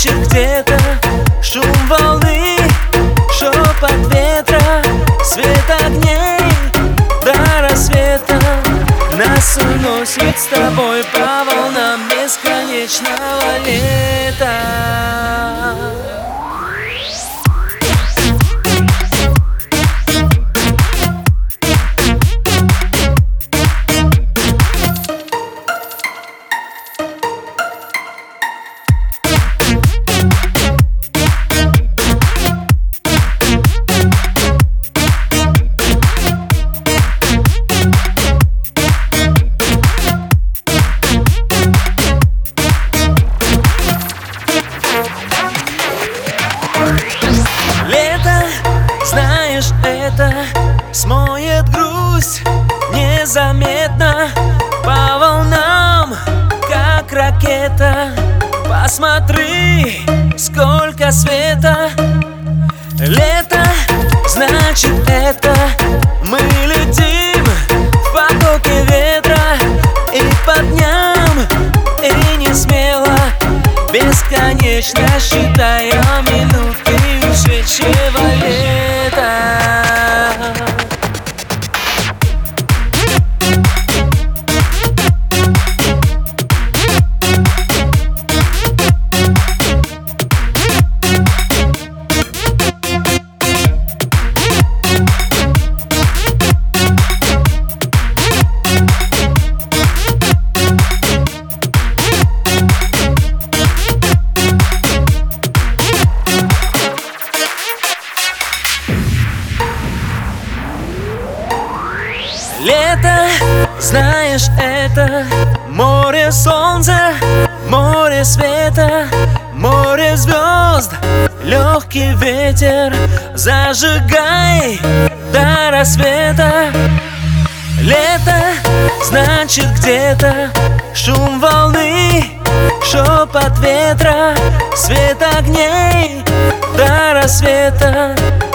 значит где-то Шум волны, шепот ветра Свет огней до рассвета. Нас уносит с тобой по волнам бесконечного лета знаешь это Смоет грусть незаметно По волнам, как ракета. Посмотри, сколько света. Лето, значит это Мы летим в потоке ветра И по дням, и не смело Бесконечно считая знаешь это Море солнца, море света Море звезд, легкий ветер Зажигай до рассвета. Лето, значит где-то Шум волны, шепот ветра Свет огней до рассвета.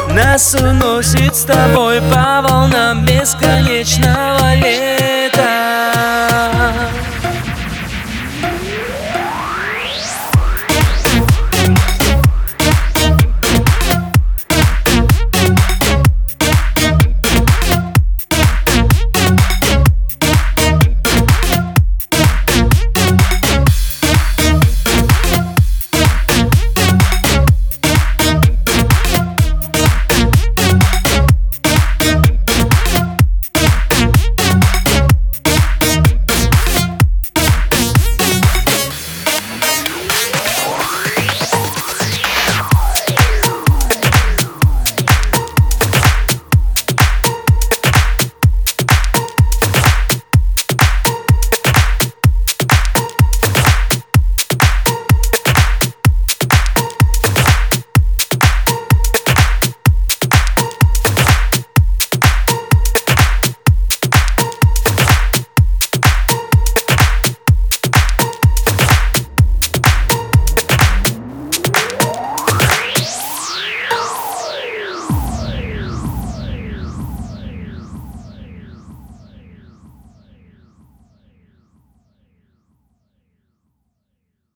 Нас уносит с тобой по волнам бесконечного лета